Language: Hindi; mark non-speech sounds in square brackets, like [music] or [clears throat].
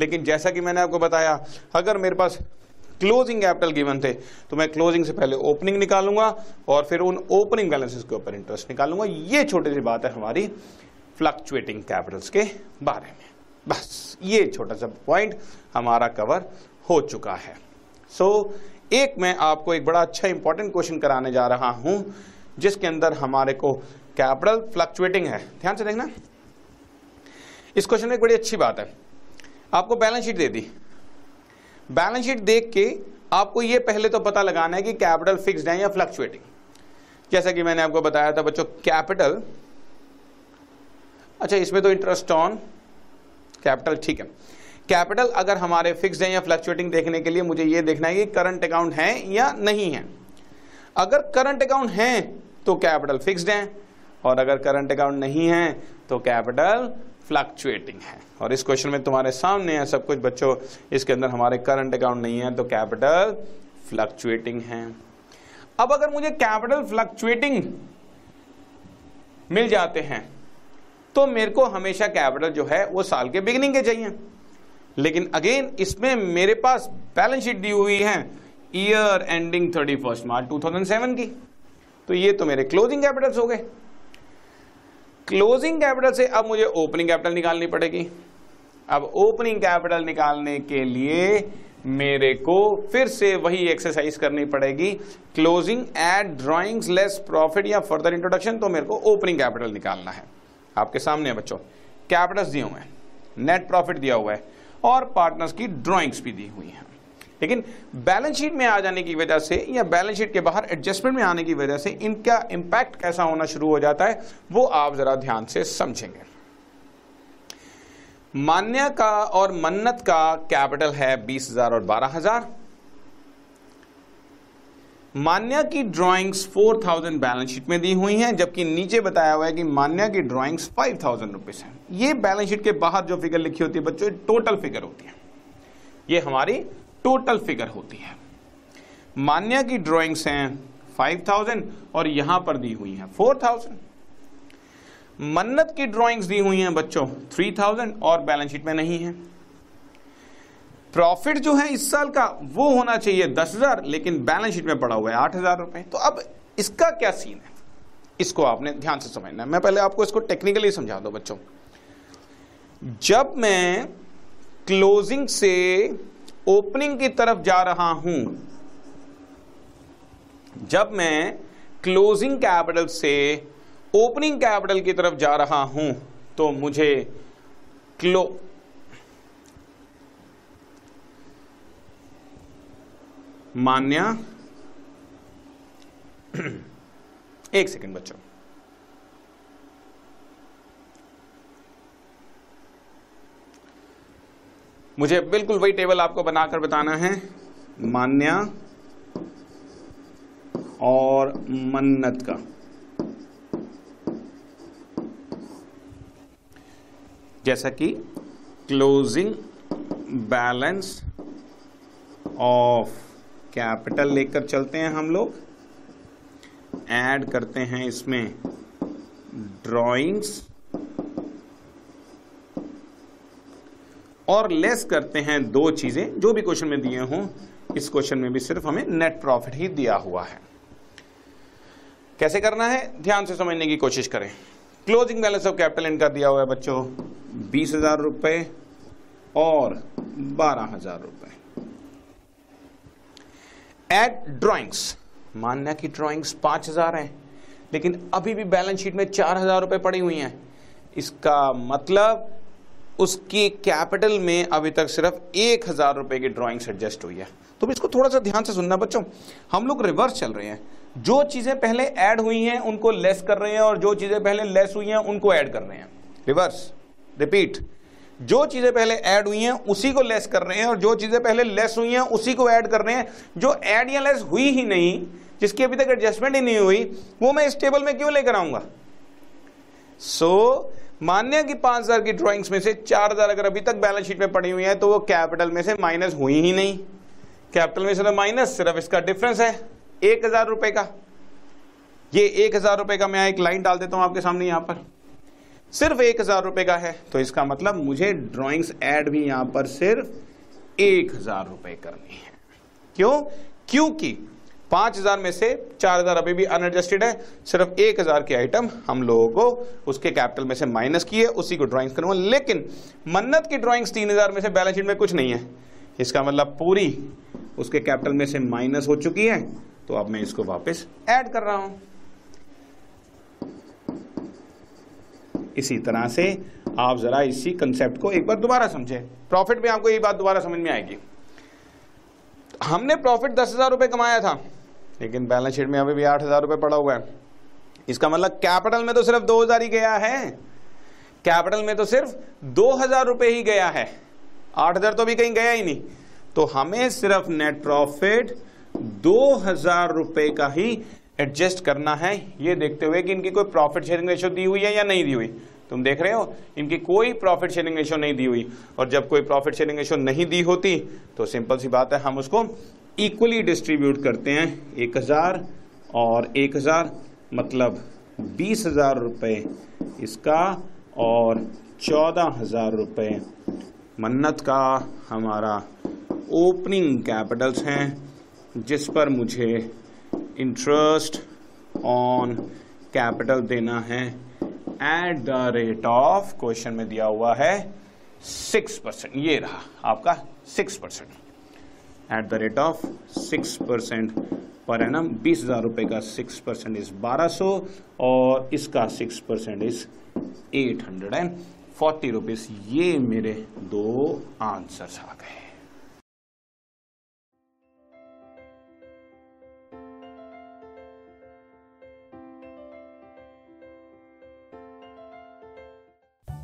लेकिन जैसा कि मैंने आपको बताया अगर मेरे पास क्लोजिंग कैपिटल गिवन थे तो मैं क्लोजिंग से पहले ओपनिंग निकालूँगा और फिर उन ओपनिंग बैलेंसेस के ऊपर इंटरेस्ट निकालूँगा। ये छोटी सी बात है हमारी फ्लक्चुएटिंग कैपिटल्स के बारे में। बस ये छोटा सा पॉइंट हमारा कवर हो चुका है। सो so, एक मैं आपको एक बड़ा अच्छा इंपॉर्टेंट क्वेश्चन कराने जा रहा हूँ जिसके अंदर हमारे को कैपिटल फ्लक्चुएटिंग है। ध्यान से देखना। इस क्वेश्चन में एक बड़ी अच्छी बात है। आपको बैलेंस शीट दे दी। बैलेंस शीट देख के आपको ये पहले तो पता लगाना है कि कैपिटल फिक्स्ड है या फ्लक्चुएटिंग। जैसा कि मैंने आपको बताया था बच्चों, कैपिटल अच्छा इसमें तो इंटरेस्ट ऑन कैपिटल ठीक है। कैपिटल अगर हमारे फिक्स है या फ्लक्चुएटिंग देखने के लिए मुझे ये देखना है कि करंट अकाउंट है या नहीं है। अगर करंट अकाउंट है तो कैपिटल फिक्स्ड है, और अगर करंट अकाउंट नहीं है तो कैपिटल फ्लक्चुएटिंग है। और इस क्वेश्चन में तुम्हारे सामने है, सब कुछ, बच्चों, इसके अंदर हमारे करंट अकाउंट नहीं है तो कैपिटल फ्लक्चुएटिंग है। अब अगर मुझे कैपिटल फ्लक्चुएटिंग मिल जाते हैं तो मेरे को हमेशा कैपिटल जो है, वो साल के बिगिनिंग के चाहिए। लेकिन अगेन इसमें मेरे पास बैलेंस शीट दी हुई है year ending thirty first March two thousand seven की। तो ये तो मेरे क्लोजिंग कैपिटल्स हो गए। क्लोजिंग कैपिटल से अब मुझे ओपनिंग कैपिटल निकालनी पड़ेगी। अब ओपनिंग कैपिटल निकालने के लिए मेरे को फिर से वही एक्सरसाइज करनी पड़ेगी। Closing add drawings less profit या फर्दर इंट्रोडक्शन तो मेरे को ओपनिंग कैपिटल निकालना है। आपके सामने है बच्चों। कैपिटल्स दिए हुए हैं नेट प्रॉफिट दिया हुआ है, और पार्टनर्स की ड्राइंग्स भी दी हुई हैं। लेकिन बैलेंस शीट में आ जाने की वजह से या बैलेंस शीट के बाहर एडजस्टमेंट में आने की वजह से इनका इंपैक्ट कैसा होना शुरू हो जाता है, वो आप जरा ध्यान से समझेंगे। मान्य का और मन्नत का कैपिटल है बीस हज़ार और बारह हज़ार। मान्या की drawings four thousand balance sheet में दी हुई हैं, जबकि नीचे बताया हुआ है कि मान्या की ड्राइंग्स फाइव थाउज़ेंड रुपीज़ है। ये बैलेंस शीट के बाहर जो फिगर लिखी होती है बच्चों टोटल फिगर होती है। ये हमारी टोटल फिगर होती है। मान्या की ड्राइंग्स हैं फाइव थाउज़ेंड और यहाँ पर दी हुई हैं फोर थाउज़ेंड। मन्नत की ड्राइंग्स दी हुई हैं बच्चों थ्री थाउज़ेंड और बैलेंस शीट में नहीं है। प्रॉफिट जो है इस साल का वो होना चाहिए दस हज़ार, लेकिन बैलेंस शीट में पड़ा हुआ है आठ हज़ार रुपए। तो अब इसका क्या सीन है? इसको आपने ध्यान से समझना मैं पहले आपको इसको टेक्निकली समझा दो बच्चों। जब मैं क्लोजिंग से ओपनिंग की तरफ़ जा रहा हूँ। जब मैं क्लोजिंग कैपिटल से ओपनिंग कैपिटल की तरफ़ जा रहा हूँ तो मुझे क्लो मान्या। [clears throat] एक सेकंड बच्चों। मुझे बिल्कुल वही टेबल आपको बनाकर बताना है। मान्या और मन्नत का। जैसा कि क्लोजिंग बैलेंस ऑफ़ कैपिटल लेकर चलते हैं हम लोग। ऐड करते हैं इसमें ड्राइंग्स और लेस करते हैं दो चीज़ें, जो भी क्वेश्चन में दिए हों, इस क्वेश्चन में भी सिर्फ़ हमें नेट प्रॉफिट ही दिया हुआ है। कैसे करना है? ध्यान से समझने की कोशिश करें। क्लोजिंग बैलेंस ऑफ़ कैपिटल इनका दिया हुआ है बच्चों, बीस हज़ार रुपए और बारह हज़ार रुपए। एड ड्राइंग्स मान्या की ड्राइंग्स पाँच हज़ार है, लेकिन अभी भी बैलेंस शीट में चार हज़ार रुपए पड़ी हुई हैं। इसका मतलब उसकी कैपिटल में अभी तक सिर्फ़ एक हज़ार रुपए की ड्राइंग्स एडजस्ट हुई है। तो इसको थोड़ा सा ध्यान से सुनना बच्चों। हम लोग रिवर्स चल रहे हैं। जो चीज़ें पहले ऐड हुई हैं उनको लेस कर रहे हैं और जो चीज़ें पहले लेस हुई हैं उनको ऐड कर रहे हैं। रिवर्स रिपीट जो चीज़ें पहले ऐड हुई हैं उसी को लेस कर रहे हैं और जो चीज़ें पहले लेस हुई हैं उसी को ऐड कर रहे हैं। जो ऐड या लेस हुई ही नहीं जिसकी अभी तक एडजस्टमेंट ही नहीं हुई वो मैं इस टेबल में क्यों लेकर आऊँगा? सो so, मान्य की पाँच हज़ार की ड्राइंग्स में से चार हज़ार अगर अभी तक बैलेंस शीट में पड़ी हुई है तो वो कैपिटल में से माइनस हुई ही नहीं। कैपिटल में से तो माइनस सिर्फ़ इसका डिफरेंस है, एक हज़ार रुपए का। ये एक हज़ार रुपए का मैं एक लाइन डाल देता हूँ आपके सामने यहाँ पर। सिर्फ़ एक हज़ार रुपए का है तो इसका मतलब मुझे ड्राइंग्स एड भी यहाँ पर सिर्फ़ एक हज़ार रुपए करनी है। क्यों? क्योंकि पाँच हज़ार में से चार हज़ार अभी भी अनएडजस्टेड है। सिर्फ़ एक हज़ार की आइटम हम लोगों को उसके कैपिटल में से माइनस की है, उसी को ड्राइंग्स करूँगा लेकिन मन्नत की ड्राइंग्स तीन हज़ार में से बैलेंस शीट में कुछ नहीं है। इसका मतलब पूरी उसके कैपिटल में से माइनस हो चुकी है। तो अब मैं इसको वापस ऐड कर रहा हूँ। इसी तरह से आप जरा इसी कंसेप्ट को एक बार दोबारा समझे। प्रॉफिट में आपको ये बात दोबारा समझ में आएगी। हमने प्रॉफिट दस हज़ार रुपए कमाया था, लेकिन बैलेंस शीट में अभी भी आठ हज़ार रुपए पड़ा हुआ है। इसका मतलब कैपिटल में तो सिर्फ़ दो हज़ार ही गया है। कैपिटल में तो सिर्फ़ दो हज़ार रुपए ही गया है। आठ हज़ार तो भी कहीं गया ही नहीं। तो हमें सिर्फ़ नेट प्रॉफिट दो हज़ार रुपए का ही एडजस्ट करना है। ये देखते हुए कि इनकी कोई प्रॉफिट शेयरिंग रेशियो दी हुई है या नहीं दी हुई। तुम देख रहे हो? इनकी कोई प्रॉफिट शेयरिंग रेशियो नहीं दी हुई। और जब कोई प्रॉफिट शेयरिंग रेशियो नहीं दी होती तो सिंपल सी बात है, हम उसको इक्वली डिस्ट्रीब्यूट करते हैं। एक हज़ार और एक हज़ार मतलब बीस हज़ार रुपये इसका और चौदह हज़ार रुपये मन्नत का हमारा ओपनिंग कैपिटल्स हैं, जिस पर मुझे इंटरेस्ट ऑन कैपिटल देना है। At the rate of question में दिया हुआ है सिक्स परसेंट ये रहा आपका six percent at the rate of six percent per annum बीस हज़ार रुपए का सिक्स परसेंट इज़ बारह सौ और इसका six percent is eight hundred and forty rupees ये मेरे दो आंसर्स आ गए.